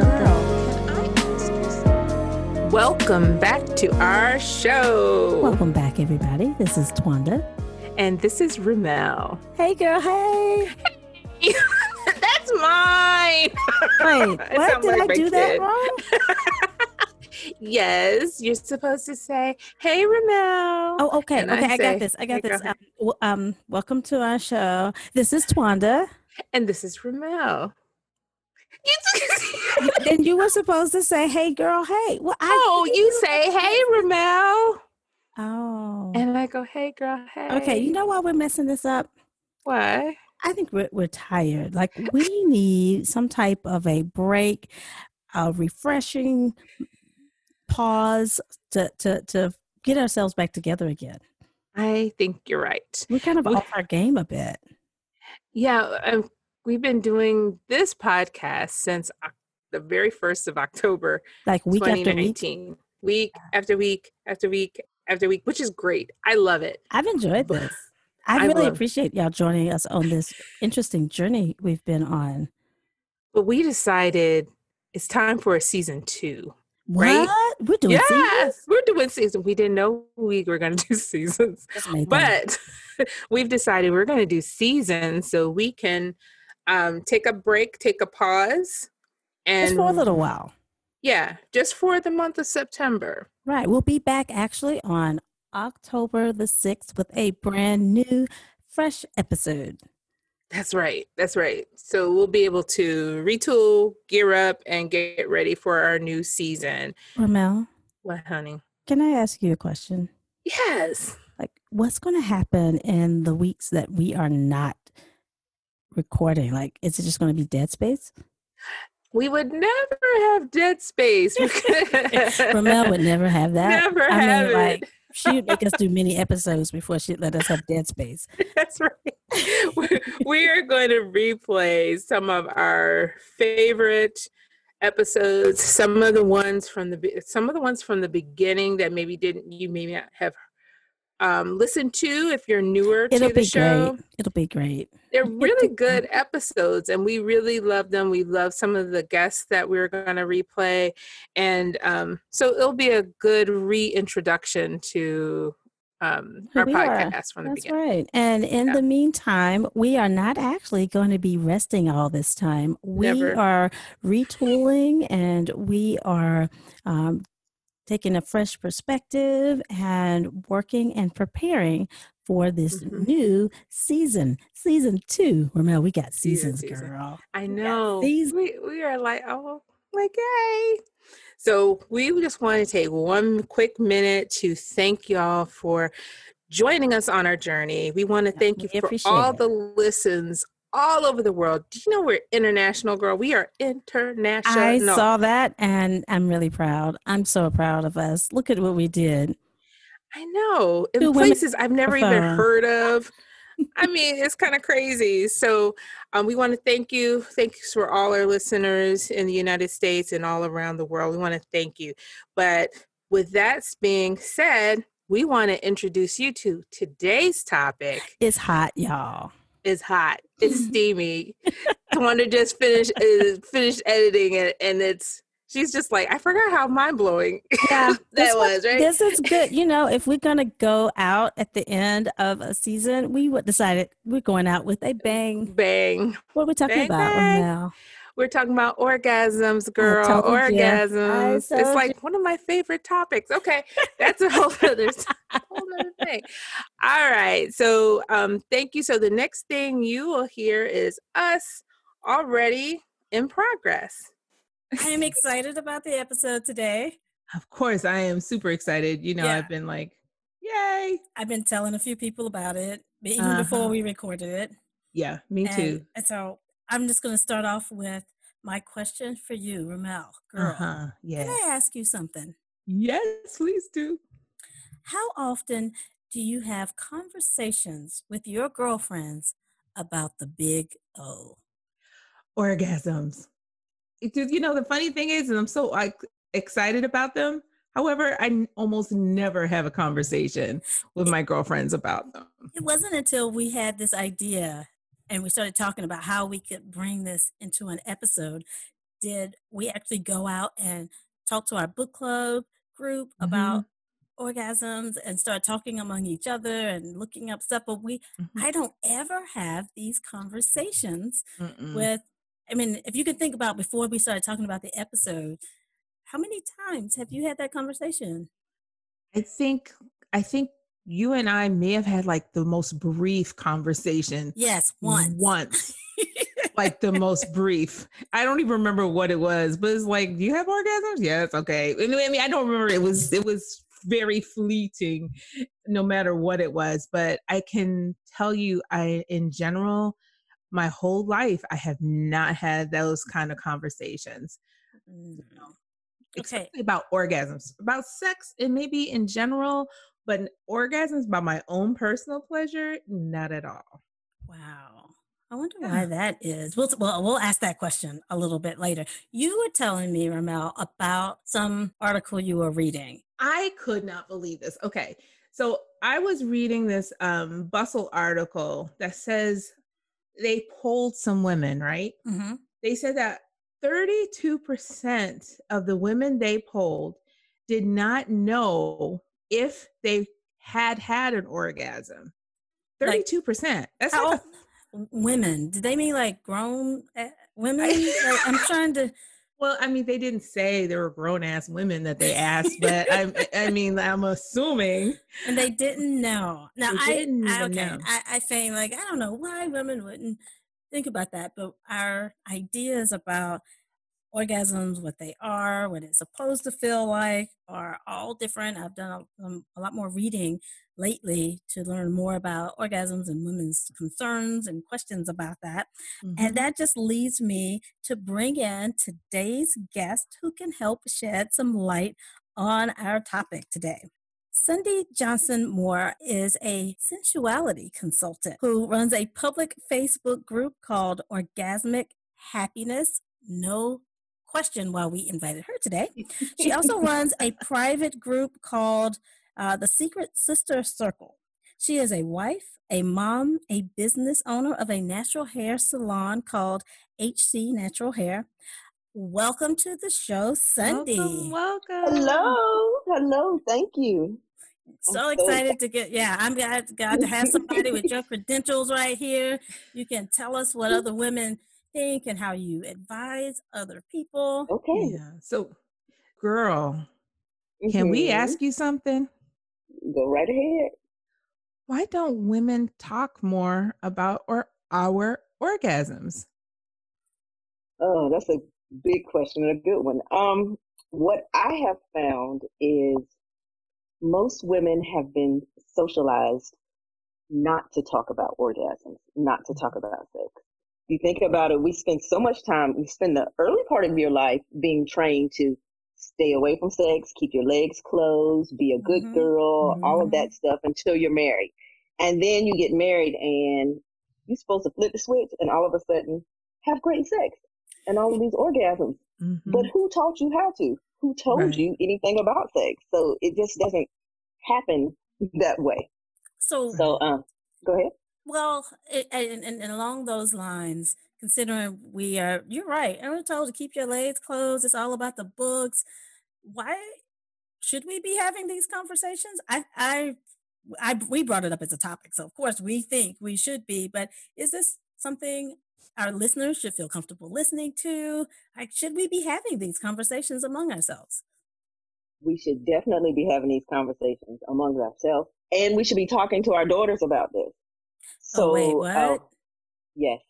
something? Welcome back to our show. Welcome back, everybody. This is Twanda. And this is Ramel. Hey, girl. Hey. That's mine. Wait, what? Did like I do kid. that wrong? yes, you're supposed to say, "Hey, Ramel." Oh, okay, and okay. I, I got this. I got hey, this. Um, um, welcome to our show. This is Twanda, and this is Ramel. then you were supposed to say, "Hey, girl, hey." Well, I, oh, you say, "Hey, Ramel." Oh, and I go, "Hey, girl, hey." Okay, you know why we're messing this up? Why? I think we're, we're tired. Like we need some type of a break, a refreshing pause to to to get ourselves back together again. I think you're right. We're kind of we, off our game a bit. Yeah, um, we've been doing this podcast since the very first of October, like week after week, week after week after week after week, which is great. I love it. I've enjoyed this. I really appreciate y'all joining us on this interesting journey we've been on. But we decided it's time for a season two. What? Right? We're doing yes, seasons? we're doing seasons. We didn't know we were going to do seasons, but we've decided we're going to do seasons so we can um, take a break, take a pause, and just for a little while. Yeah, just for the month of September. Right. We'll be back actually on October the 6th with a brand new, fresh episode. That's right. That's right. So we'll be able to retool, gear up, and get ready for our new season. Ramel. What, honey? Can I ask you a question? Yes. Like, what's going to happen in the weeks that we are not recording? Like, is it just going to be dead space? We would never have dead space. Ramel would never have that. Never I have mean, it. Like, she would make us do many episodes before she'd let us have dead space. That's right. we are going to replay some of our favorite episodes, some of the ones from the some of the ones from the beginning that maybe didn't you maybe not have um, listen to if you're newer It'll to the show. Great. It'll be great. They're really good episodes, and we really love them. We love some of the guests that we're going to replay, and um, so it'll be a good reintroduction to um, our we podcast are. from the That's beginning. right. And in yeah. the meantime, we are not actually going to be resting all this time. We Never. are retooling and we are um, taking a fresh perspective and working and preparing for this mm-hmm. new season, season two. Remember, we got seasons, season. girl. I know. We, we are like, oh, like, yay. So we just want to take one quick minute to thank y'all for joining us on our journey. We want to thank you for all it. the listens all over the world. Do you know we're international, girl? We are international. I saw that and I'm really proud. I'm so proud of us. Look at what we did. I know. In Two places I've never even heard of. I mean, it's kind of crazy. So, um, we want to thank you. Thanks for all our listeners in the United States and all around the world. We want to thank you. But with that being said, we want to introduce you to today's topic. It's hot, y'all is hot. It's steamy. Twanda just finished uh, finished editing it, and it's she's just like, I forgot how mind blowing yeah, that was. Right? This is good. You know, if we're gonna go out at the end of a season, we would decided we're going out with a bang. Bang. What are we talking bang, about now? We're talking about orgasms, girl. Orgasms. It's like you. one of my favorite topics. Okay, that's a whole other, whole other thing. All right. So, um, thank you. So the next thing you will hear is us already in progress. I am excited about the episode today. Of course, I am super excited. You know, yeah. I've been like, yay. I've been telling a few people about it, even uh-huh. before we recorded it. Yeah, me and, too. And so I'm just going to start off with my question for you, Ramel. Girl, uh-huh. yes. can I ask you something? Yes, please do. How often do you have conversations with your girlfriends about the big O? Orgasms. You know, the funny thing is, and I'm so like excited about them. However, I almost never have a conversation with my girlfriends about them. It wasn't until we had this idea and we started talking about how we could bring this into an episode did we actually go out and talk to our book club group mm-hmm. about orgasms and start talking among each other and looking up stuff but we mm-hmm. i don't ever have these conversations Mm-mm. with i mean if you can think about before we started talking about the episode how many times have you had that conversation i think i think you and i may have had like the most brief conversation yes once once like the most brief. I don't even remember what it was, but it's like, do you have orgasms? Yes, okay. I mean, I don't remember. It was it was very fleeting, no matter what it was. But I can tell you, I in general, my whole life, I have not had those kind of conversations. Mm. Okay. about orgasms, about sex, and maybe in general, but orgasms by my own personal pleasure, not at all. Wow. I wonder why that is. We'll, well, we'll ask that question a little bit later. You were telling me, Ramel, about some article you were reading. I could not believe this. Okay. So I was reading this um, Bustle article that says they polled some women, right? Mm-hmm. They said that 32% of the women they polled did not know if they had had an orgasm. 32%. Like, That's how, like a, women. Did they mean like grown eh, women? like, I'm trying to. Well, I mean, they didn't say they were grown ass women that they asked, but I, I mean, I'm assuming. And they didn't know. Now, I, didn't I, okay, know. I, I think like I don't know why women wouldn't think about that, but our ideas about orgasms, what they are, what it's supposed to feel like, are all different. I've done a, um, a, lot more reading lately to learn more about orgasms and women's concerns and questions about that. Mm-hmm. And that just leads me to bring in today's guest who can help shed some light on our topic today. Sunday Johnson Moore is a sensuality consultant who runs a public Facebook group called Orgasmic Happiness No question why we invited her today. She also runs a private group called uh, the Secret Sister Circle. She is a wife, a mom, a business owner of a natural hair salon called HC Natural Hair. Welcome to the show, Sunday. Welcome, welcome. Hello, hello. Thank you. So excited to get yeah i'm glad, glad to have somebody with your credentials right here you can tell us what other women think and how you advise other people. Okay. Yeah. So, girl, mm-hmm. can we mm-hmm. ask you something? Go right ahead. Why don't women talk more about or our orgasms? Oh, that's a big question and a good one. Um, what I have found is most women have been socialized not to talk about orgasms, not to talk about sex you think about it, we spend so much time, we spend the early part of your life being trained to stay away from sex, keep your legs closed, be a good mm-hmm. girl, mm-hmm. all of that stuff until you're married. And then you get married and you're supposed to flip the switch and all of a sudden have great sex and all of these orgasms. Mm-hmm. But who taught you how to? Who told right. you anything about sex? So it just doesn't happen that way. So, so um, go ahead. Well, it, and, and, and along those lines, considering we are, you're right. And we're told to keep your legs closed. It's all about the books. Why should we be having these conversations? I, I, I, we brought it up as a topic, so of course we think we should be. But is this something our listeners should feel comfortable listening to? Like, should we be having these conversations among ourselves? We should definitely be having these conversations among ourselves, and we should be talking to our daughters about this. So, oh, wait, what? Uh, yes,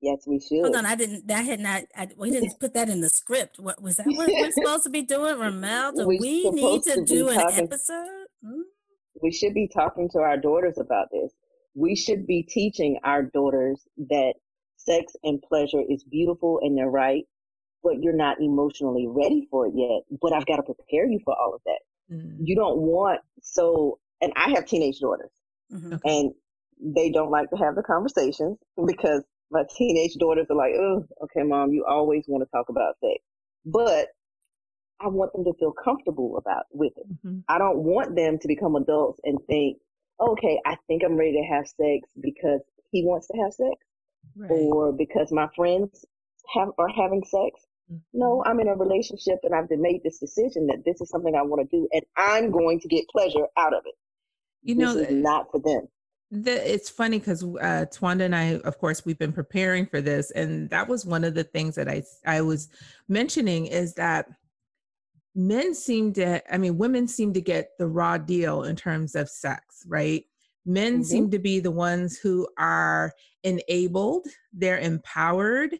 yes, we should. Hold on, I didn't. That had not. I, we didn't put that in the script. What was that? What we're supposed to be doing, Ramel? Do we need to, to do an talking, episode? Hmm? We should be talking to our daughters about this. We should be teaching our daughters that sex and pleasure is beautiful and they're right, but you're not emotionally ready for it yet. But I've got to prepare you for all of that. Mm. You don't want so. And I have teenage daughters, mm-hmm. and they don't like to have the conversations because my teenage daughters are like, oh, okay, mom, you always want to talk about sex. But I want them to feel comfortable about with it. Mm-hmm. I don't want them to become adults and think, okay, I think I'm ready to have sex because he wants to have sex right. or because my friends have are having sex. No, mm-hmm. I'm in a relationship and I've made this decision that this is something I want to do and I'm going to get pleasure out of it. You know, this is not for them. The, it's funny because uh, Twanda and I, of course, we've been preparing for this, and that was one of the things that I I was mentioning is that men seem to, I mean, women seem to get the raw deal in terms of sex, right? Men mm-hmm. seem to be the ones who are enabled, they're empowered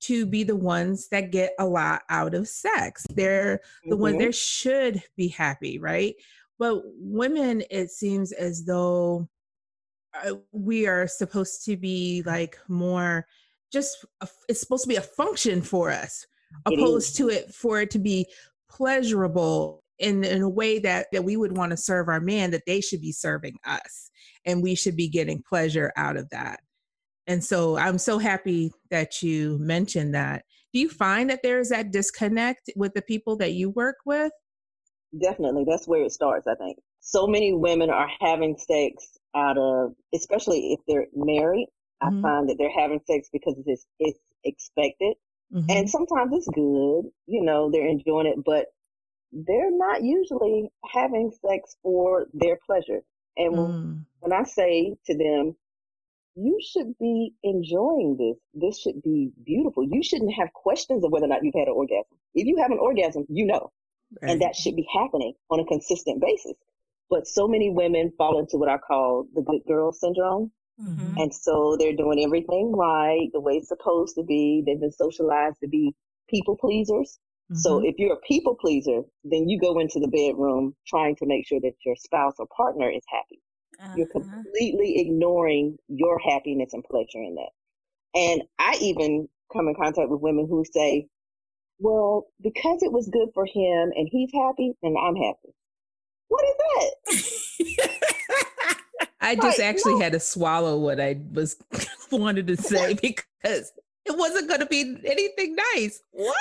to be the ones that get a lot out of sex. They're mm-hmm. the ones that should be happy, right? But women, it seems as though uh, we are supposed to be like more just a, it's supposed to be a function for us opposed to it for it to be pleasurable in, in a way that that we would want to serve our man that they should be serving us and we should be getting pleasure out of that and so i'm so happy that you mentioned that do you find that there's that disconnect with the people that you work with definitely that's where it starts i think so many women are having sex out of especially if they're married mm-hmm. i find that they're having sex because it's it's expected mm-hmm. and sometimes it's good you know they're enjoying it but they're not usually having sex for their pleasure. And mm. when I say to them, you should be enjoying this. This should be beautiful. You shouldn't have questions of whether or not you've had an orgasm. If you have an orgasm, you know. Right. And that should be happening on a consistent basis. But so many women fall into what I call the good girl syndrome. Mm-hmm. And so they're doing everything right, the way it's supposed to be. They've been socialized to be people pleasers. So mm-hmm. if you're a people pleaser, then you go into the bedroom trying to make sure that your spouse or partner is happy. Uh-huh. You're completely ignoring your happiness and pleasure in that. And I even come in contact with women who say, well, because it was good for him and he's happy, and I'm happy. What is that? I just like, actually no. had to swallow what I was wanted to say because it wasn't going to be anything nice. What?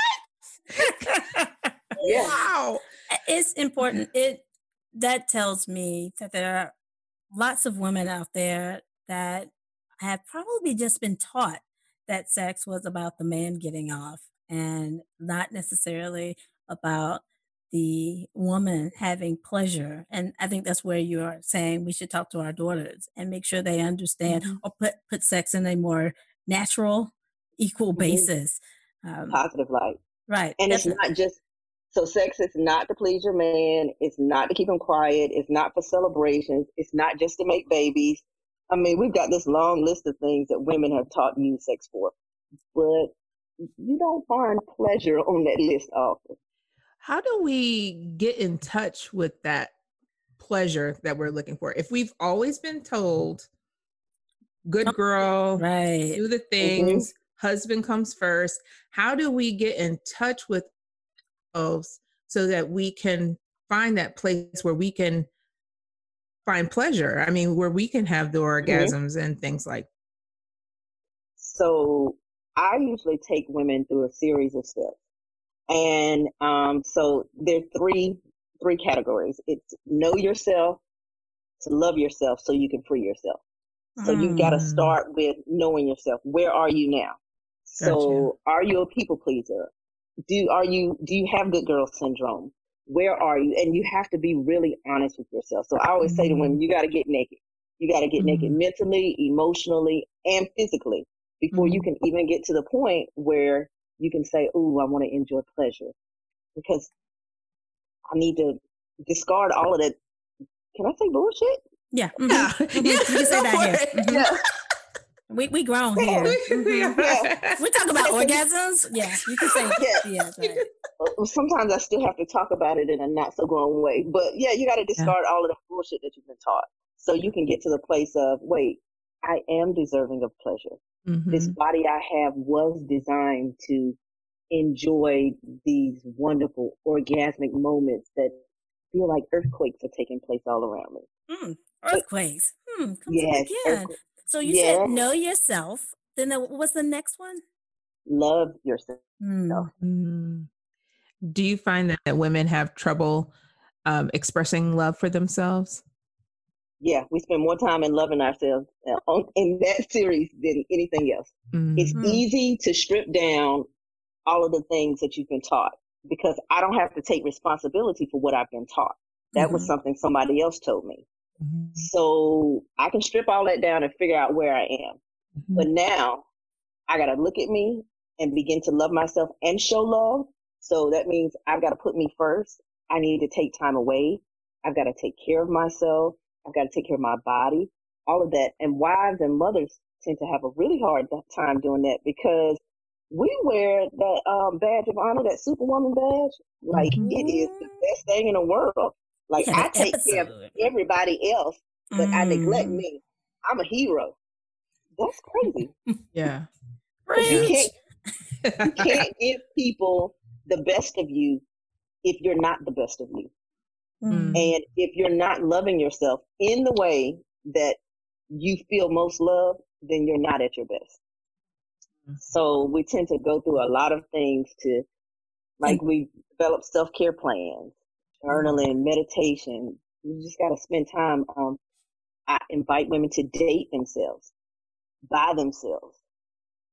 Wow. It's important. It that tells me that there are lots of women out there that have probably just been taught that sex was about the man getting off and not necessarily about the woman having pleasure. And I think that's where you're saying we should talk to our daughters and make sure they understand mm-hmm. or put put sex in a more natural, equal mm-hmm. basis. Um, Positive light. Right. And definitely. it's not just so sex is not to please your man. It's not to keep him quiet. It's not for celebrations. It's not just to make babies. I mean, we've got this long list of things that women have taught you sex for, but you don't find pleasure on that list often. How do we get in touch with that pleasure that we're looking for? If we've always been told, good girl, right. do the mm-hmm. things, husband comes first how do we get in touch with ourselves so that we can find that place where we can find pleasure i mean where we can have the mm-hmm. orgasms mm-hmm. and things like so i usually take women through a series of steps and um, so there are three three categories it's know yourself to love yourself so you can free yourself so mm. you've got to start with knowing yourself Where are you now so gotcha. are you a people pleaser? Do are you do you have good girl syndrome? Where are you? And you have to be really honest with yourself. So I always mm-hmm. say to women, mm-hmm. you got to get naked. You got to get mm-hmm. naked mentally, emotionally, and physically before mm-hmm. you can even get to the point where you can say, "Oh, I want to enjoy pleasure," because I need to discard all of that. Can I say bullshit? Yeah, mm-hmm. yeah. Mm-hmm. you can say that here. Yeah. We we grown here. Mm-hmm. yeah. We talk about orgasms. Yeah, you can say yeah. yeah Sometimes I still have to talk about it in a not so grown way, but yeah, you got to discard yeah. all of the bullshit that you've been taught, so you can get to the place of wait, I am deserving of pleasure. Mm-hmm. This body I have was designed to enjoy these wonderful orgasmic moments that feel like earthquakes are taking place all around me. Mm, earthquakes. But, hmm, yes, again. So you said know yourself. Then the, what's the next one? Love yourself. Mm. Do you find that women have trouble um, expressing love for themselves? Yeah, we spend more time in loving ourselves uh, in that series than anything else. Mm-hmm. It's easy to strip down all of the things that you've been taught because I don't have to take responsibility for what I've been taught. That mm-hmm. was something somebody else told me. Mm-hmm. So I can strip all that down and figure out where I am. Mm-hmm. But now I got to look at me and begin to love myself and show love. So that means I've got to put me first. I need to take time away. I've got to take care of myself. I've got to take care of my body, all of that. And wives and mothers tend to have a really hard time doing that because we wear that um, badge of honor, that superwoman badge. Like mm-hmm. it is the best thing in the world. Like I take episode. care of everybody else, but mm. I neglect mm. me. I'm a hero. That's crazy. Yeah. You can't, you can't give people the best of you if you're not the best of you. Mm. And if you're not loving yourself in the way that you feel most love, then you're not at your best. Mm. So we tend to go through a lot of things to, like, we develop self care plans, journaling, meditation. You just got to spend time. Um, I invite women to date themselves, by themselves,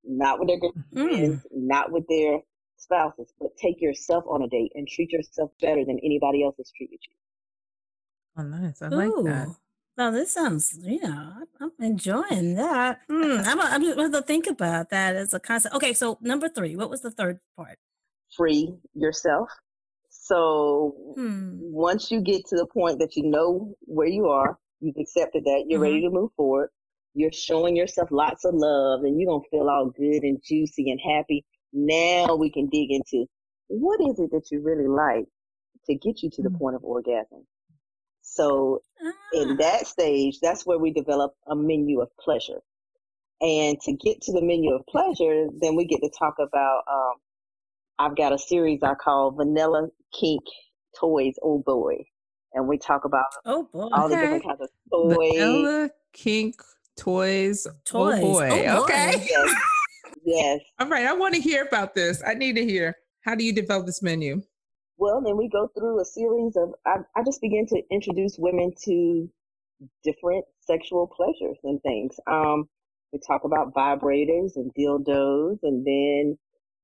not with their girlfriends, mm. not with their spouses, but take yourself on a date and treat yourself better than anybody else has treated you. Oh, nice. I like that. Well, this sounds, you know, I'm enjoying that. Mm, I'm, I'm just going to think about that as a concept. Okay, so number three, what was the third part? Free yourself. So hmm. once you get to the point that you know where you are, you've accepted that, you're mm-hmm. ready to move forward, you're showing yourself lots of love, and you're going to feel all good and juicy and happy. Now we can dig into what is it that you really like to get you to the mm-hmm. point of orgasm. So in ah. that stage, that's where we develop a menu of pleasure. And to get to the menu of pleasure, then we get to talk about, um, I've got a series I call Vanilla Kink Toys Oh Boy. And we talk about oh boy. all okay. the different kinds of toys. Vanilla Kink Toys, toys. Oh boy. Oh boy. Okay. Yes. yes. All right. I want to hear about this. I need to hear. How do you develop this menu? Well, then we go through a series of, I, I just begin to introduce women to different sexual pleasures and things. Um, we talk about vibrators and dildos, and then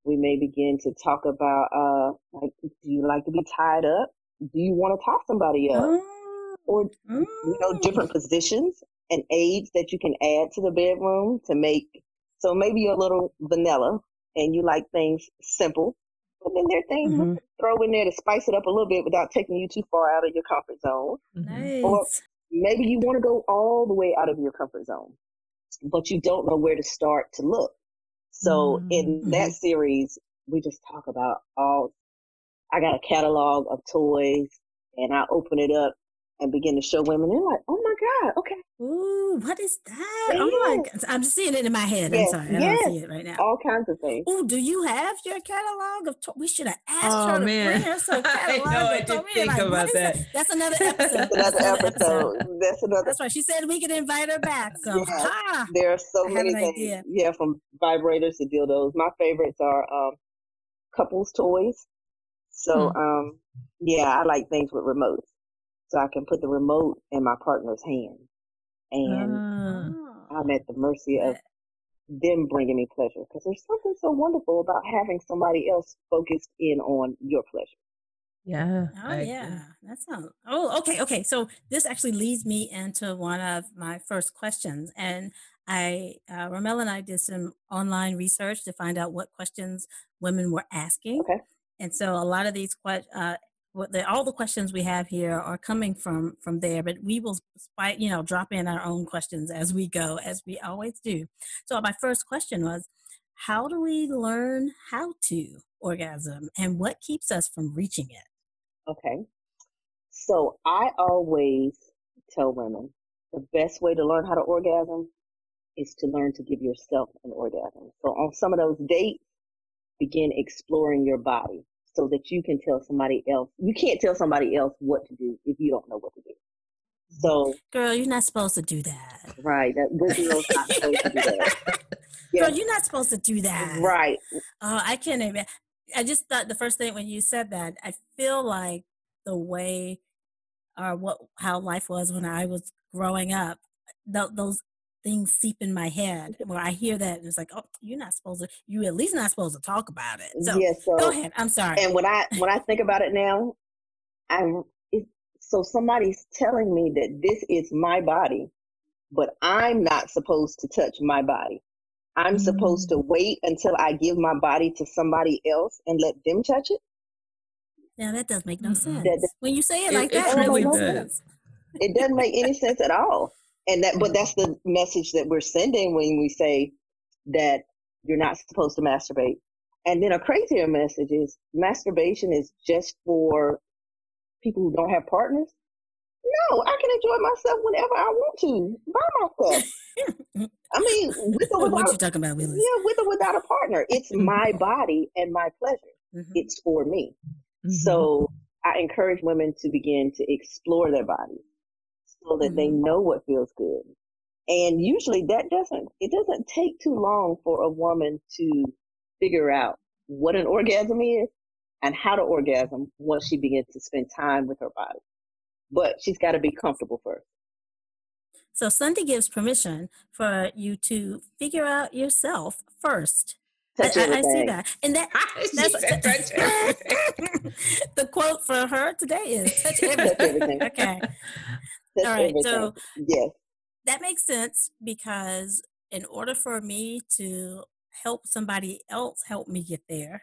we may begin to talk about, uh, like, do you like to be tied up? Do you want to tie somebody up? Oh. Or, you know, different mm. positions and aids that you can add to the bedroom to make, so maybe you're a little vanilla and you like things simple but then there are things mm-hmm. throw in there to spice it up a little bit without taking you too far out of your comfort zone. Nice. Or maybe you want to go all the way out of your comfort zone, but you don't know where to start to look. So mm-hmm. in that series, we just talk about all. I got a catalog of toys, and I open it up and begin to show women. They're like, "Oh my god, okay, Ooh, what is that? Yes. Oh my God. I'm just seeing it in my head. Yes. I'm sorry. I yes. don't see it right now. All kinds of things. Oh, do you have your catalog of to- we should have asked oh, her to man. bring her some catalog. I know, I didn't think like, about that. that. That's another episode. That's another episode. That's another. That's right. She said we could invite her back. So yeah. ah, there are so many things. Idea. Yeah, from vibrators to dildos. My favorites are um, couples toys. So hmm. um, yeah, I like things with remotes. So I can put the remote in my partner's hand and uh, I'm at the mercy of them bringing me pleasure because there's something so wonderful about having somebody else focused in on your pleasure. Yeah. Oh, I yeah. Agree. That sounds. Oh, okay. Okay. So this actually leads me into one of my first questions. And I, uh, Ramel and I did some online research to find out what questions women were asking. Okay. And so a lot of these questions, uh, what the, all the questions we have here are coming from from there but we will spite you know drop in our own questions as we go as we always do. So my first question was how do we learn how to orgasm and what keeps us from reaching it? Okay. So i always tell women the best way to learn how to orgasm is to learn to give yourself an orgasm. So on some of those dates begin exploring your body so that you can tell somebody else. You can't tell somebody else what to do if you don't know what to do. So, girl, you're not supposed to do that. Right. That we're not supposed to do that. Yeah. Girl, you're not supposed to do that. Right. Oh, I can't even. I just thought the first thing when you said that, I feel like the way or what how life was when I was growing up, th- those things seep in my head where I hear that and it's like, oh, you're not supposed to. You at least not supposed to talk about it. So, yeah, so go ahead. I'm sorry. And when I when I think about it now, I'm so somebody's telling me that this is my body, but I'm not supposed to touch my body. I'm mm-hmm. supposed to mm. wait until I give my body to somebody else and let them touch it. Yeah, that does make no mm-hmm. sense. That, that, when you say it like that, it really does. Sense. It doesn't make any sense at all. And that, but that's the message that we're sending when we say that you're not supposed to masturbate. And then a crazier message is masturbation is just for people who don't have partners. No, I can enjoy myself whenever I want to by myself. I mean, with or without, what you talking about, Willis? Yeah, with or without a partner. It's my body and my pleasure. Mm-hmm. It's for me. Mm-hmm. So I encourage women to begin to explore their bodies so that mm-hmm. they know what feels good. And usually that doesn't, it doesn't take too long for a woman to figure out what an orgasm is and how to orgasm once she begins to spend time with her body. But she's got to be comfortable first. So Sunday gives permission for you to figure out yourself first. I, I, I, see that, and that that's the quote for her today is touch everything. okay, touch all right. Everything. So yeah. that makes sense because in order for me to help somebody else help me get there,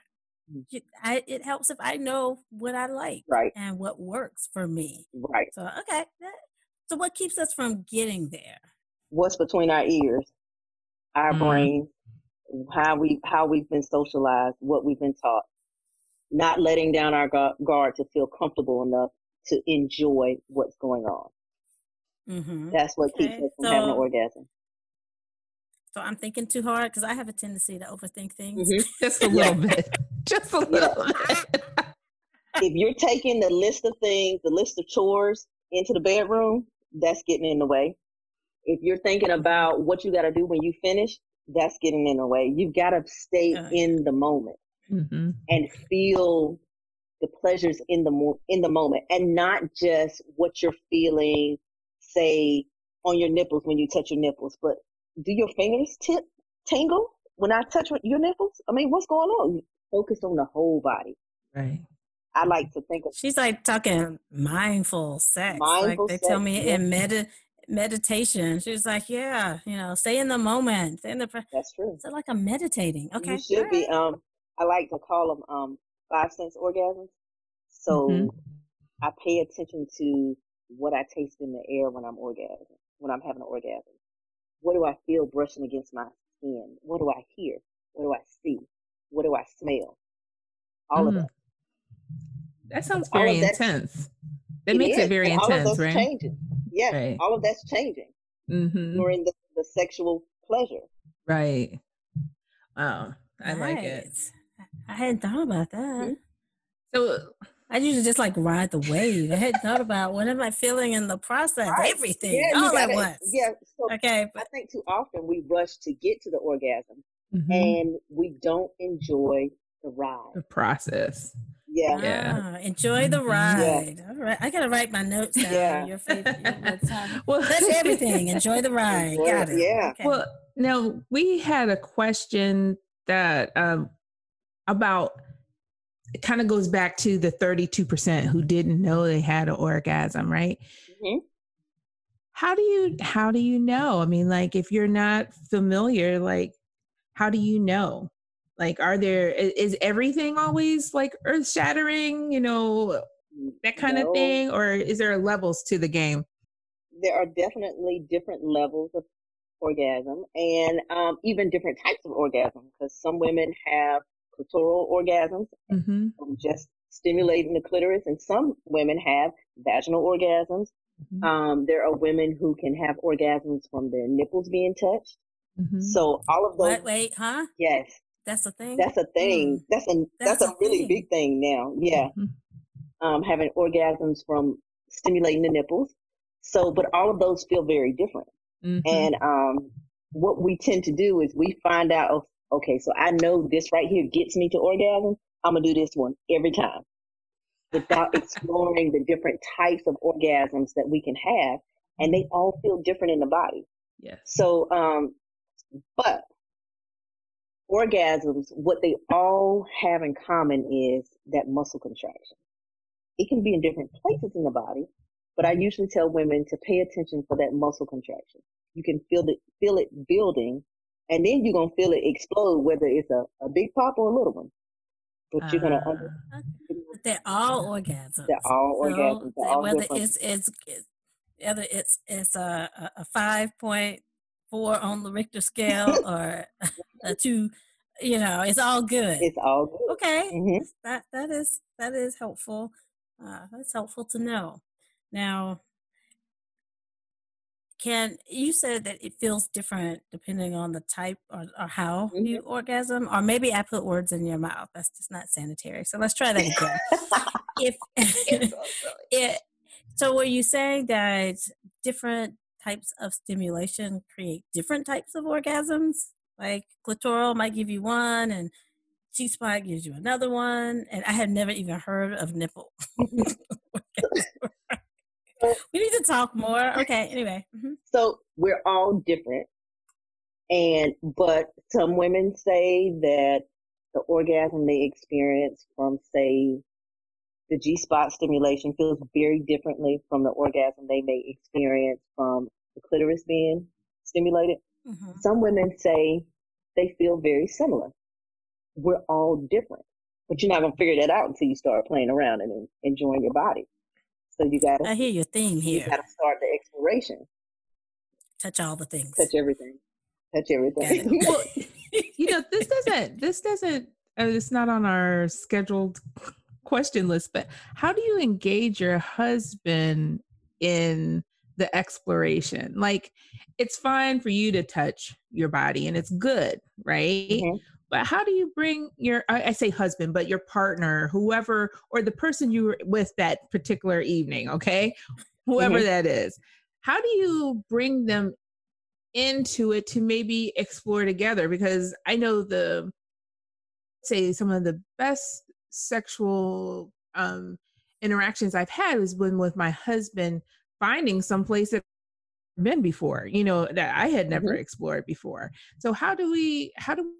mm. I, it helps if I know what I like right. and what works for me. Right. So okay, so what keeps us from getting there? What's between our ears, our mm. brain, how we how we've been socialized, what we've been taught. Not letting down our guard to feel comfortable enough to enjoy what's going on. Mm-hmm. That's what okay. keeps us from so, having an orgasm. So I'm thinking too hard because I have a tendency to overthink things. Mm-hmm. Just a little bit. Just a little bit. if you're taking the list of things, the list of chores into the bedroom, that's getting in the way. If you're thinking about what you got to do when you finish, that's getting in the way. You've got to stay uh, in the moment mm-hmm. and feel the pleasures in the mo- in the moment, and not just what you're feeling, say on your nipples when you touch your nipples, but do your fingers tip tingle when I touch your nipples? I mean, what's going on? Focus on the whole body. Right. I like to think of. She's like talking mindful sex. Mindful like they sex, tell me yeah. in med- meditation. She's like, yeah, you know, stay in the moment. Stay in the. Pre- That's true. So like I'm meditating. Okay. You should be. Um, I like to call them um five sense orgasms. So mm-hmm. I pay attention to what I taste in the air when I'm orgasming, when I'm having an orgasm. What do I feel brushing against my skin? What do I hear? What do I see? What do I smell? All mm. of that. That sounds very intense. That it makes is. it very and intense, right? Changing. Yeah, right. all of that's changing mm-hmm. during the, the sexual pleasure. Right. Wow, I right. like it. I hadn't thought about that. Mm-hmm. So I usually just like ride the wave. I hadn't thought about what am I feeling in the process, right. everything, yeah, all gotta, at once. Yeah. So okay. But, I think too often we rush to get to the orgasm, mm-hmm. and we don't enjoy the ride, the process. Yeah. yeah. Ah, enjoy the ride. Yeah. All right. I gotta write my notes down. Yeah. Your favorite. well, that's everything. Enjoy the ride. Got it. Yeah. Okay. Well, now we had a question that um, about it kind of goes back to the 32% who didn't know they had an orgasm, right? Mm-hmm. How do you how do you know? I mean, like if you're not familiar, like how do you know? Like, are there is everything always like earth shattering? You know, that kind no. of thing, or is there levels to the game? There are definitely different levels of orgasm, and um, even different types of orgasm. Because some women have clitoral orgasms, mm-hmm. just stimulating the clitoris, and some women have vaginal orgasms. Mm-hmm. Um, there are women who can have orgasms from their nipples being touched. Mm-hmm. So all of those. Wait, wait, huh? Yes. That's a thing. That's a thing. Mm. That's a that's, that's a, a really big thing now. Yeah, mm-hmm. um, having orgasms from stimulating the nipples. So, but all of those feel very different. Mm-hmm. And um, what we tend to do is we find out, okay, so I know this right here gets me to orgasm. I'm gonna do this one every time, without exploring the different types of orgasms that we can have, and they all feel different in the body. Yes. So, um, but orgasms, what they all have in common is that muscle contraction. It can be in different places in the body, but I usually tell women to pay attention for that muscle contraction. You can feel it, feel it building, and then you're gonna feel it explode, whether it's a, a big pop or a little one. But uh, you're gonna. Under, ah. they're all orgasms. They're all orgasms. They're all whether it's, it's it's whether it's it's a a five point four on the Richter scale or a two, you know, it's all good. It's all good. Okay, mm-hmm. that that is that is helpful. Uh, that's helpful to know. Now, can you said that it feels different depending on the type or, or how mm-hmm. you orgasm, or maybe I put words in your mouth. That's just not sanitary. So let's try that again. if it, so, were you saying that different types of stimulation create different types of orgasms? Like clitoral might give you one, and G spot gives you another one. And I had never even heard of nipple. we need to talk more. Okay, anyway. Mm-hmm. So we're all different. And, but some women say that the orgasm they experience from, say, the G spot stimulation feels very differently from the orgasm they may experience from the clitoris being stimulated. Mm-hmm. Some women say they feel very similar. We're all different, but you're not going to figure that out until you start playing around and enjoying your body. So you got to. I hear your theme here. You got to start the exploration. Touch all the things. Touch everything. Touch everything. well, you know, this doesn't. This doesn't. Uh, it's not on our scheduled question list, but how do you engage your husband in the exploration? Like, it's fine for you to touch your body and it's good, right? Mm-hmm. But how do you bring your, I, I, say husband, but your partner, whoever, or the person you were with that particular evening, okay? Whoever mm-hmm. that is, how do you bring them into it to maybe explore together? Because I know the, say, some of the best sexual um, interactions I've had was when with my husband finding some place that been before, you know, that I had never mm-hmm. explored before. So how do we how do we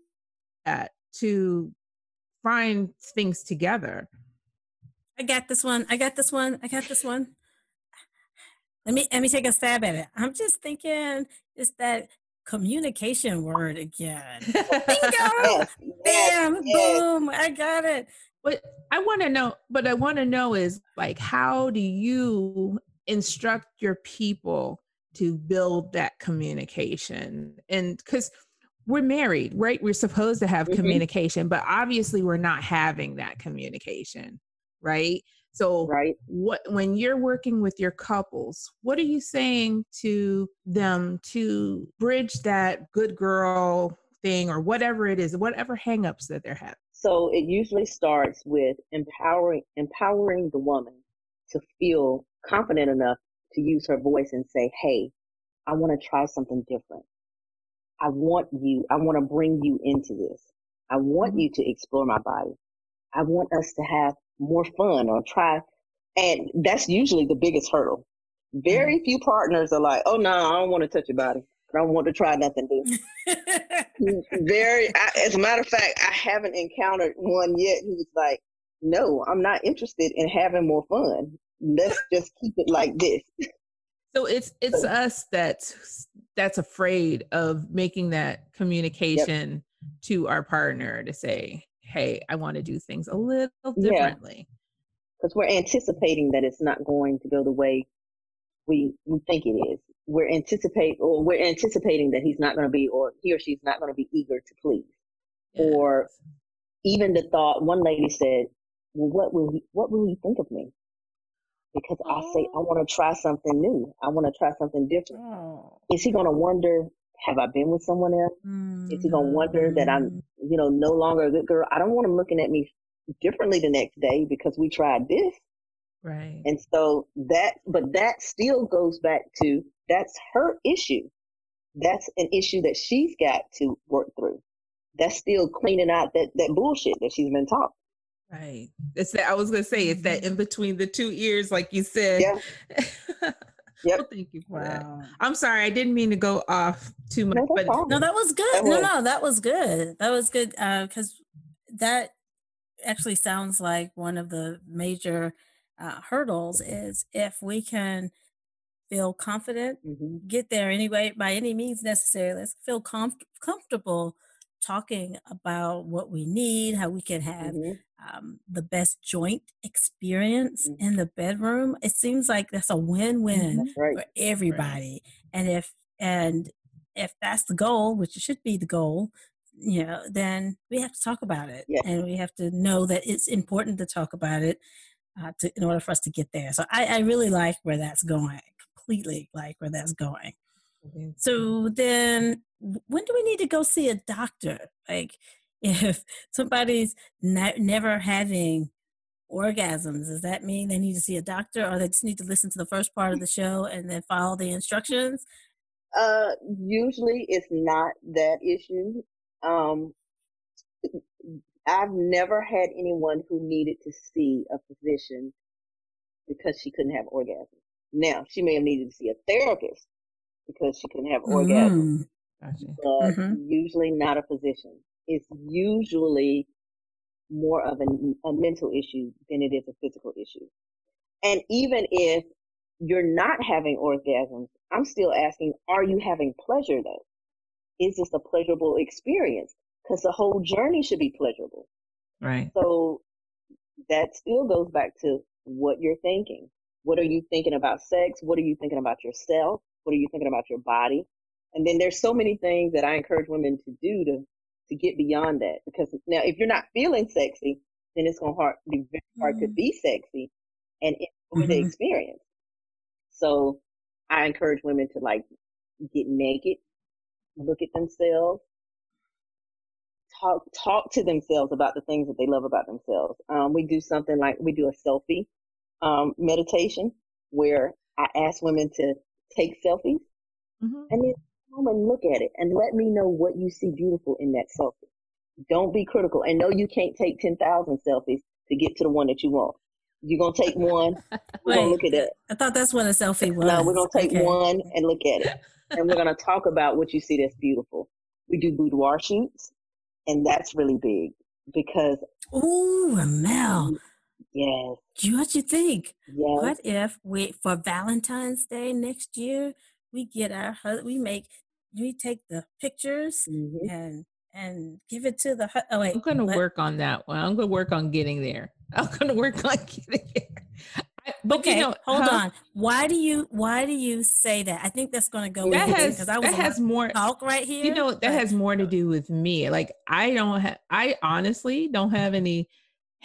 that to find things together? I got this one. I got this one. I got this one. Let me let me take a stab at it. I'm just thinking it's that communication word again. Bingo! Bam! Boom! I got it. But I want to know, but I want to know is like, how do you instruct your people to build that communication? And because we're married, right? We're supposed to have mm-hmm. communication, but obviously we're not having that communication, right? So, right. what when you're working with your couples, what are you saying to them to bridge that good girl thing or whatever it is, whatever hangups that they're having? So it usually starts with empowering empowering the woman to feel confident enough to use her voice and say, "Hey, I want to try something different. I want you. I want to bring you into this. I want mm-hmm. you to explore my body. I want us to have more fun or try." And that's usually the biggest hurdle. Very mm-hmm. few partners are like, "Oh no, I don't want to touch your body." I don't want to try nothing new. Very, I, as a matter of fact, I haven't encountered one yet who's like, no, I'm not interested in having more fun. Let's just keep it like this. So it's it's so, us that's that's afraid of making that communication yep. to our partner to say, "Hey, I want to do things a little differently." Because yeah. we're anticipating that it's not going to go the way we we think it is we're anticipate or we're anticipating that he's not going to be or he or she's not going to be eager to please yes. or even the thought one lady said well what will he what will he think of me because oh. i say i want to try something new i want to try something different oh. is he going to wonder have i been with someone else mm-hmm. is he going to wonder that i'm mm-hmm. you know no longer a good girl i don't want him looking at me differently the next day because we tried this right and so that but that still goes back to that's her issue. That's an issue that she's got to work through. That's still cleaning out that, that bullshit that she's been taught. Right. It's that I was gonna say it's that mm-hmm. in between the two ears, like you said. Yeah. Yep. Well, thank you for wow. that. I'm sorry, I didn't mean to go off too much, no, but no, that was good. That no, was. no, that was good. That was good because uh, that actually sounds like one of the major uh, hurdles is if we can feel confident, mm-hmm. get there anyway by any means necessary. Let's feel com- comfortable talking about what we need, how we can have mm-hmm. um, the best joint experience mm-hmm. in the bedroom. It seems like that's a win-win right. for everybody. Right. And if and if that's the goal, which should be the goal, you know, then we have to talk about it, yeah. and we have to know that it's important to talk about it uh, to, in order for us to get there. So I, I really like where that's going. Completely like where that's going. Mm-hmm. So then, when do we need to go see a doctor? Like, if somebody's not, never having orgasms, does that mean they need to see a doctor, or they just need to listen to the first part of the show and then follow the instructions? Uh, usually it's not that issue. Um, I've never had anyone who needed to see a physician because she couldn't have orgasms. Now, she may have needed to see a therapist because she couldn't have orgasms, mm. but mm-hmm. usually not a physician. It's usually more of an, a mental issue than it is a physical issue. And even if you're not having orgasms, I'm still asking, are you having pleasure though? Is this a pleasurable experience? Because the whole journey should be pleasurable. Right. So that still goes back to what you're thinking. What are you thinking about sex? What are you thinking about yourself? What are you thinking about your body? And then there's so many things that I encourage women to do to to get beyond that. Because now, if you're not feeling sexy, then it's going to be very hard mm-hmm. to be sexy and enjoy mm-hmm. the experience. So I encourage women to like get naked, look at themselves, talk talk to themselves about the things that they love about themselves. Um, we do something like we do a selfie um, meditation where I ask women to take selfies mm-hmm. and then come and look at it and let me know what you see beautiful in that selfie. Don't be critical and know you can't take 10,000 selfies to get to the one that you want. You're going to take one. We're going to look at it. I thought that's what a selfie was. No, we're going to take okay. one and look at it. and we're going to talk about what you see that's beautiful. We do boudoir shoots and that's really big because. Ooh, Mel. Yes. What you think? Yes. What if we for Valentine's Day next year we get our we make we take the pictures mm-hmm. and and give it to the oh wait I'm going to work on that one. I'm going to work on getting there. I'm going to work on getting there. But okay, you know, hold huh? on. Why do you why do you say that? I think that's going to go that has because I was that has more talk right here. You know that but, has more to do with me. Like I don't have I honestly don't have any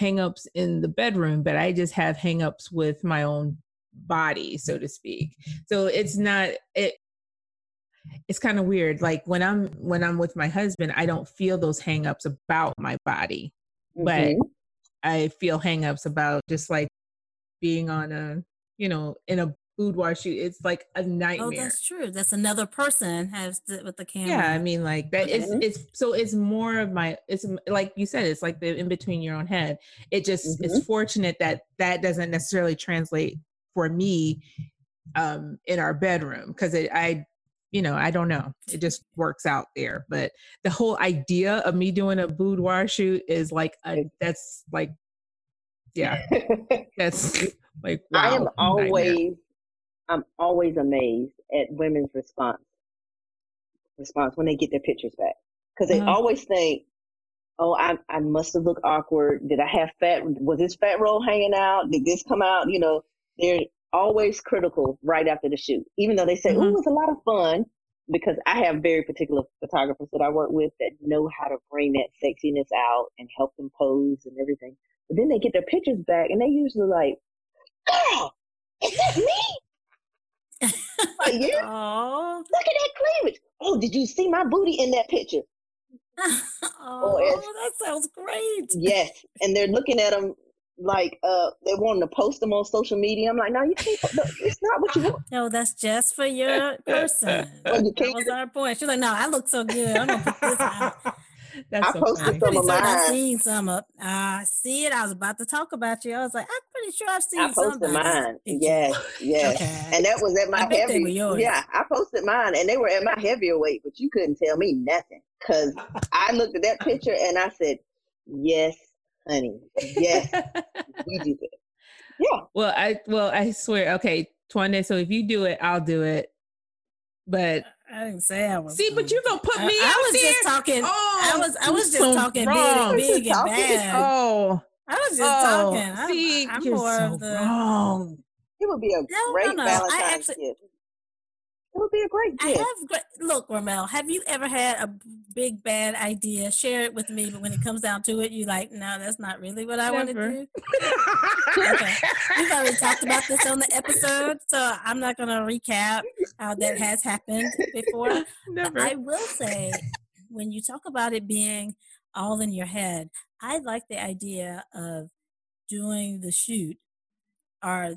hangups in the bedroom, but I just have hangups with my own body, so to speak. So it's not it it's kind of weird. Like when I'm when I'm with my husband, I don't feel those hangups about my body. Mm-hmm. But I feel hangups about just like being on a, you know, in a boudoir shoot. It's like a oh, nightmare. Oh, that's true. That's another person has to, with the camera. Yeah, I mean, like that. Okay. It's it's so it's more of my. It's like you said. It's like the in between your own head. It just mm-hmm. it's fortunate that that doesn't necessarily translate for me um in our bedroom because I you know, I don't know. It just works out there. But the whole idea of me doing a boudoir shoot is like a that's like yeah. that's like wow, I am always I'm always amazed at women's response response when they get their pictures back because they uh-huh. always think, "Oh, I I must have looked awkward. Did I have fat? Was this fat roll hanging out? Did this come out?" You know, they're always critical right after the shoot, even though they say, mm-hmm. "Oh, it was a lot of fun." Because I have very particular photographers that I work with that know how to bring that sexiness out and help them pose and everything. But then they get their pictures back and they usually like, "Girl, is that me?" Like, yeah. Aww. Look at that cleavage. Oh, did you see my booty in that picture? oh, that sounds great. Yes, and they're looking at them like uh they wanting to post them on social media. I'm like, no, you can't. It's not what you want. No, that's just for your person. Well, you that was our point. She's like, no, I look so good. I'm gonna put this out. That's I so posted funny. some of mine. I seen some of. I uh, see it. I was about to talk about you. I was like, I'm pretty sure I've seen. I posted mine. Yes, yes, okay. and that was at my heavy. Yeah, I posted mine, and they were at my heavier weight, but you couldn't tell me nothing because I looked at that picture and I said, "Yes, honey, yes, we do this." Yeah. Well, I well, I swear. Okay, Twanda. So if you do it, I'll do it. But I didn't say I was. See, but you gonna put me I, I was there? just talking. Oh, I was. I was just so talking wrong. big, big and bad. Oh, I was just oh, talking. See, I'm, I'm more so of the wrong. It would be a no, great no, no. Valentine's actually, gift. It would be a great gift. I have great, look, Ramel, have you ever had a big bad idea? Share it with me, but when it comes down to it, you're like, no, that's not really what I want to do. okay. We've already talked about this on the episode, so I'm not going to recap how that has happened before. Never. I will say, when you talk about it being all in your head, I like the idea of doing the shoot or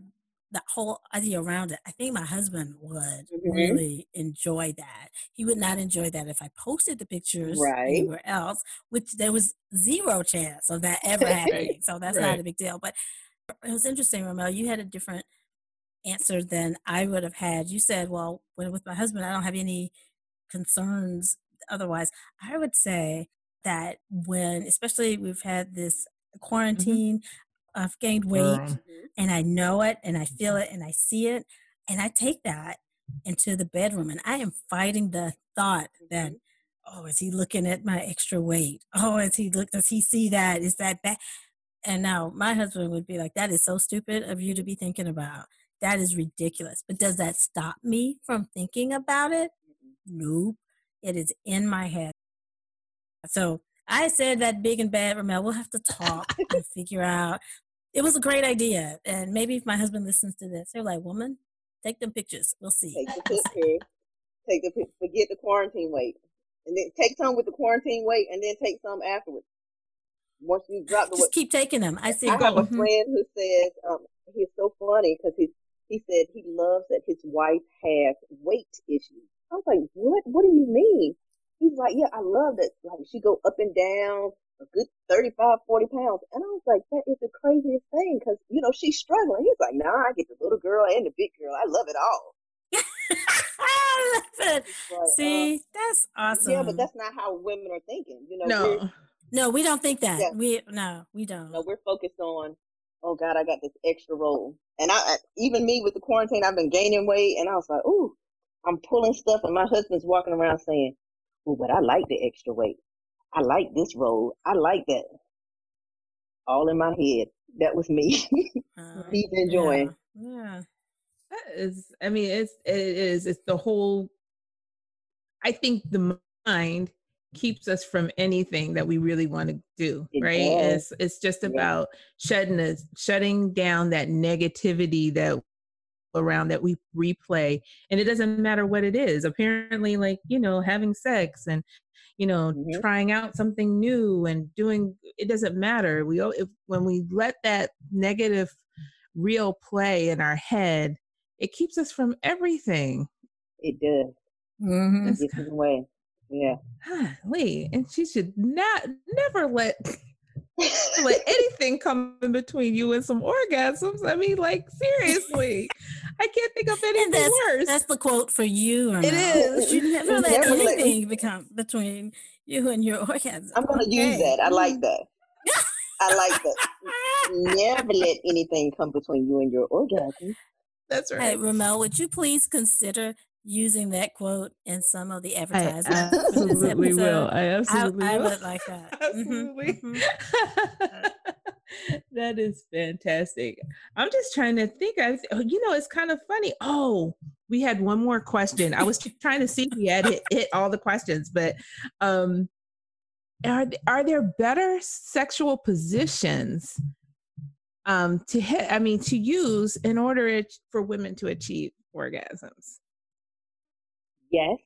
the whole idea around it. I think my husband would mm-hmm. really enjoy that. He would not enjoy that if I posted the pictures right. anywhere else, which there was zero chance of that ever happening. So that's right. not a big deal. But it was interesting, Ramel. You had a different answer than I would have had. You said, well, when with my husband, I don't have any concerns otherwise. I would say that when, especially we've had this mm-hmm. quarantine, mm-hmm. I've gained weight mm-hmm. and I know it and I feel mm-hmm. it and I see it. And I take that into the bedroom and I am fighting the thought that, mm-hmm. oh, is he looking at my extra weight? Oh, is he look, does he see that? Is that bad? And now my husband would be like, that is so stupid of you to be thinking about. That is ridiculous. But does that stop me from thinking about it? Nope. It is in my head. So I said that big and bad, Ramel, we'll have to talk and figure out. It was a great idea. And maybe if my husband listens to this, they're like, woman, take them pictures. We'll see. Take the picture. take the forget the quarantine weight. And then take some with the quarantine weight and then take some afterwards. Once you drop the Just keep taking them. I see. I have a mm-hmm. friend who says, um, he's so funny because he, he said he loves that his wife has weight issues. I was like, what? What do you mean? He's like, yeah, I love that. Like she go up and down a good 35, 40 pounds. And I was like, that is the craziest thing because, you know, she's struggling. He's like, nah, I get the little girl and the big girl. I love it all. I love it. Like, See, uh, that's awesome. Yeah, but that's not how women are thinking. You know, no, no, we don't think that. Yeah. We no, we don't. No, we're focused on. Oh God, I got this extra roll, and I even me with the quarantine, I've been gaining weight, and I was like, ooh, I'm pulling stuff, and my husband's walking around saying, oh, but I like the extra weight. I like this roll. I like that. All in my head. That was me. uh, He's enjoying. Yeah. yeah. That is, I mean, it's, it is, it's the whole, I think the mind keeps us from anything that we really want to do it right does. it's it's just about yeah. shutting us shutting down that negativity that around that we replay and it doesn't matter what it is. Apparently like you know having sex and you know mm-hmm. trying out something new and doing it doesn't matter. We if, when we let that negative real play in our head it keeps us from everything. It does. Mm-hmm. way yeah. Lee, and she should not never let let anything come in between you and some orgasms. I mean, like seriously, I can't think of anything that's, worse. That's the quote for you. It is. You never let never anything let become between you and your orgasm. I'm going to okay. use that. I like mm. that. I like that. never let anything come between you and your orgasm. That's right. Hey, Ramel, would you please consider using that quote in some of the advertisements. I absolutely will. I absolutely I, will. I would like that. Mm-hmm, absolutely. Mm-hmm. that is fantastic. I'm just trying to think. I, oh, you know, it's kind of funny. Oh, we had one more question. I was trying to see if we had hit, hit all the questions, but um, are are there better sexual positions um, to hit? I mean, to use in order for women to achieve orgasms? Yes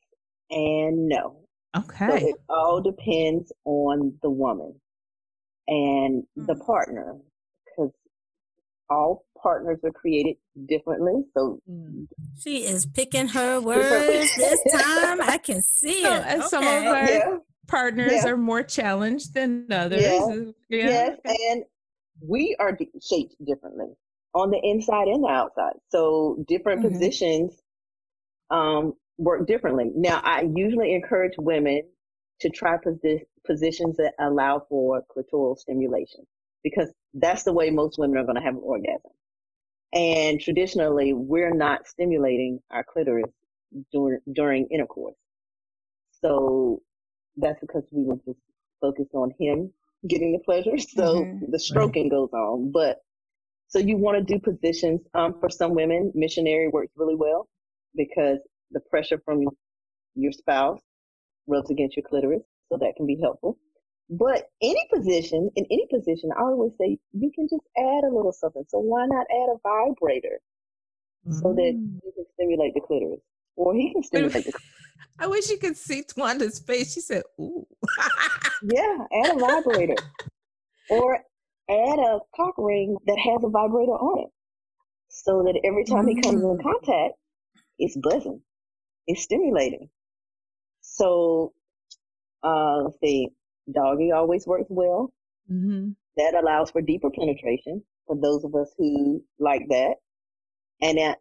and no. Okay. So it all depends on the woman and mm-hmm. the partner because all partners are created differently. So mm. she is picking her words this time. I can see it. okay. Some of our yeah. partners yeah. are more challenged than others. Yeah. Yes, and we are shaped differently. on the inside and the outside. So different mm-hmm. positions um, work differently. Now, I usually encourage women to try posi- positions that allow for clitoral stimulation because that's the way most women are going to have an orgasm. And traditionally, we're not stimulating our clitoris during, during intercourse. So that's because we were just focused on him getting the pleasure. So mm-hmm. the stroking right. goes on. But so you want to do positions. Um, for some women, missionary works really well because the pressure from your spouse rubs against your clitoris. So that can be helpful. But any position, in any position, I always say you can just add a little something. So why not add a vibrator mm. so that mm. you can stimulate the clitoris? Or he can stimulate the clitoris. I wish you could see Twanda's face. She said, ooh. yeah, add a vibrator. or add a cock ring that has a vibrator on it. So that every time mm. he comes in mm. contact, it's buzzing. It's stimulating. So uh let's see, doggy always works well. Mm-hmm. That allows for deeper penetration for those of us who like that. And that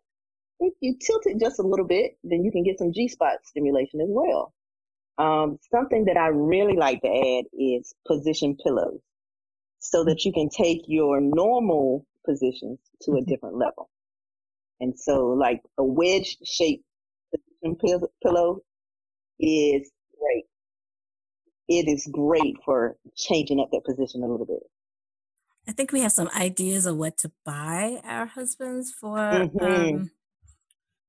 if you tilt it just a little bit, then you can get some G spot stimulation as well. Um, something that I really like to add is position pillows so that you can take your normal positions to a mm-hmm. different level. And so like a wedge shaped position pillow is great. It is great for changing up that position a little bit. I think we have some ideas of what to buy our husbands for mm-hmm. um,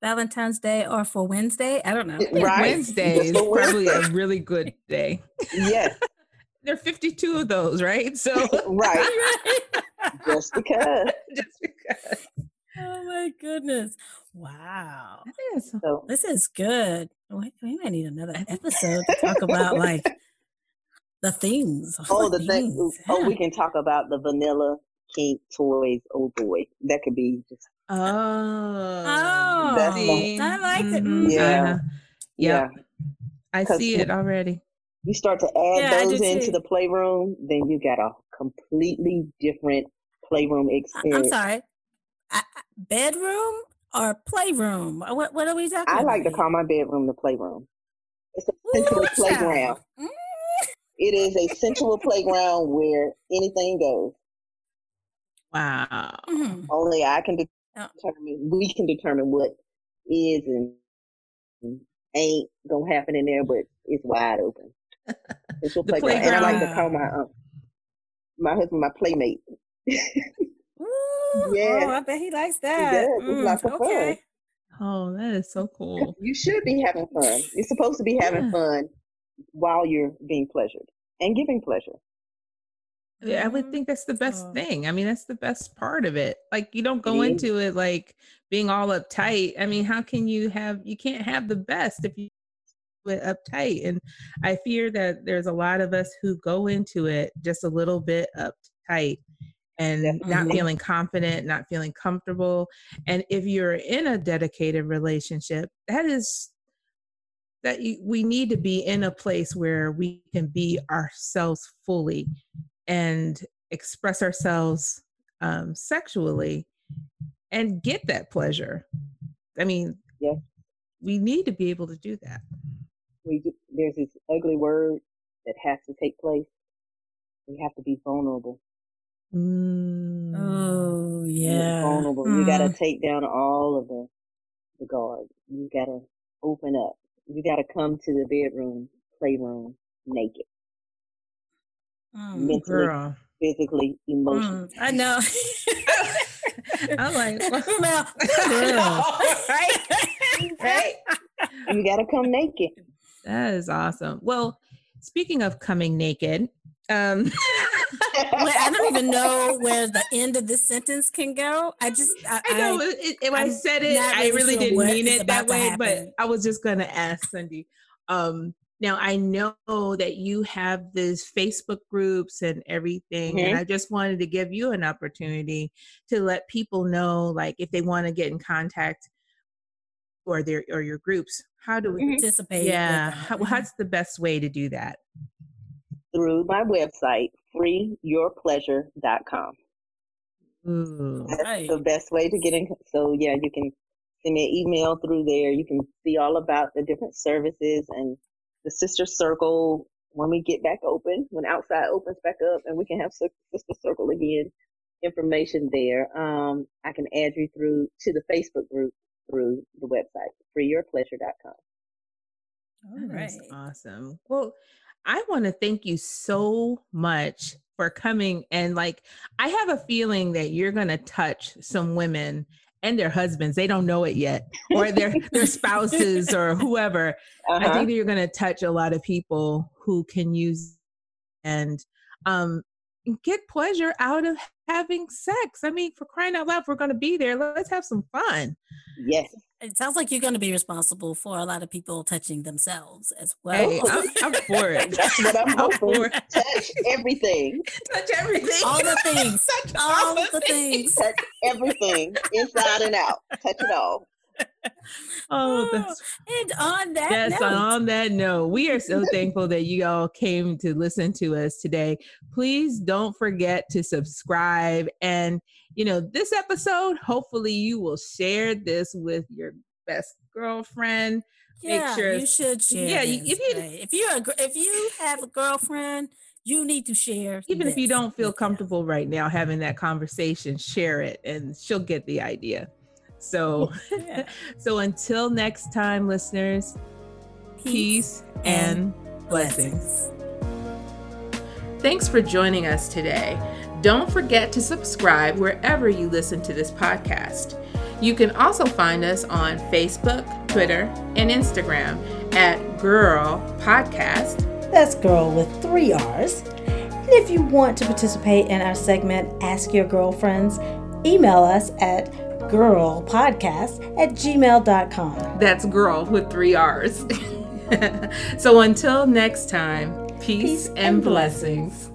Valentine's Day or for Wednesday. I don't know. Right. Wednesday is probably a really good day. Yes. there are 52 of those, right? So right. Just because. Just because. Oh my goodness. Wow. So, this is good. We, we might need another episode to talk about like the things. Oh, the, the things. Yeah. Oh, we can talk about the vanilla kink toys. Oh boy, that could be just. Oh, oh, I like it. Mm-hmm. Yeah, yeah. I see it already. You start to add yeah, those into the playroom, then you got a completely different playroom experience. I'm sorry, bedroom or playroom? What what are we talking? I about? like to call my bedroom the playroom. It's a central playground. Mm. It is a sensual playground where anything goes. Wow. Mm-hmm. Only I can oh. determine, we can determine what is and ain't gonna happen in there, but it's wide open. Sensual playground. playground. And I like to call my um, my husband my playmate. Ooh, yeah. Oh, I bet he likes that. He mm, lots of okay. fun. Oh, that is so cool. You should be having fun. You're supposed to be having yeah. fun while you're being pleasured and giving pleasure. Yeah, I would think that's the best oh. thing. I mean, that's the best part of it. Like you don't go it into it like being all uptight. I mean, how can you have you can't have the best if you it uptight. And I fear that there's a lot of us who go into it just a little bit uptight and mm-hmm. not feeling confident, not feeling comfortable. And if you're in a dedicated relationship, that is that we need to be in a place where we can be ourselves fully and express ourselves um, sexually and get that pleasure. I mean, yeah. we need to be able to do that. We do, there's this ugly word that has to take place. We have to be vulnerable. Mm. Oh yeah. vulnerable. Mm. You gotta take down all of the the guard. You gotta open up. You gotta come to the bedroom, playroom naked. Mm, Mentally, girl. physically, emotionally. Mm, I know. I'm like, well, girl. right? right? You gotta come naked. That is awesome. Well, speaking of coming naked, um I don't even know where the end of this sentence can go. I just I, I know I, it, if I said it, I really sure didn't mean it that way, but I was just gonna ask Cindy. Um now I know that you have these Facebook groups and everything, mm-hmm. and I just wanted to give you an opportunity to let people know, like if they want to get in contact or their or your groups, how do we mm-hmm. participate? Yeah, how, what's the best way to do that? Through my website, freeyourpleasure.com. Ooh, That's right. the best way to get in. So yeah, you can send me an email through there. You can see all about the different services and the sister circle when we get back open, when outside opens back up and we can have sister circle again information there. Um, I can add you through to the Facebook group through the website, freeyourpleasure.com. All right. That's awesome. Well, I want to thank you so much for coming and like I have a feeling that you're going to touch some women and their husbands. They don't know it yet or their their spouses or whoever. Uh-huh. I think that you're going to touch a lot of people who can use and um get pleasure out of having sex. I mean, for crying out loud, we're going to be there. Let's have some fun. Yes. It sounds like you're going to be responsible for a lot of people touching themselves as well. Hey, I'm, I'm for it. That's what I'm, I'm for. Touch everything. Touch everything. All the things. Touch all, all the things. things. Touch everything, inside and out. Touch it all. Oh, that's and on that yes, note. on that note, we are so thankful that you all came to listen to us today. Please don't forget to subscribe. And, you know, this episode, hopefully you will share this with your best girlfriend. Yeah, Make sure you should share. Yeah, this, if you right? if you if you have a girlfriend, you need to share. Even if you don't feel comfortable right now having that conversation, share it, and she'll get the idea. So, yeah. so until next time, listeners, peace, peace and, and blessings. Thanks for joining us today. Don't forget to subscribe wherever you listen to this podcast. You can also find us on Facebook, Twitter, and Instagram at Girl Podcast. That's Girl with three R's. And if you want to participate in our segment, Ask Your Girlfriends, email us at girlpodcast at gmail.com. That's girl with three R's. so until next time, peace, peace and, and blessings. blessings.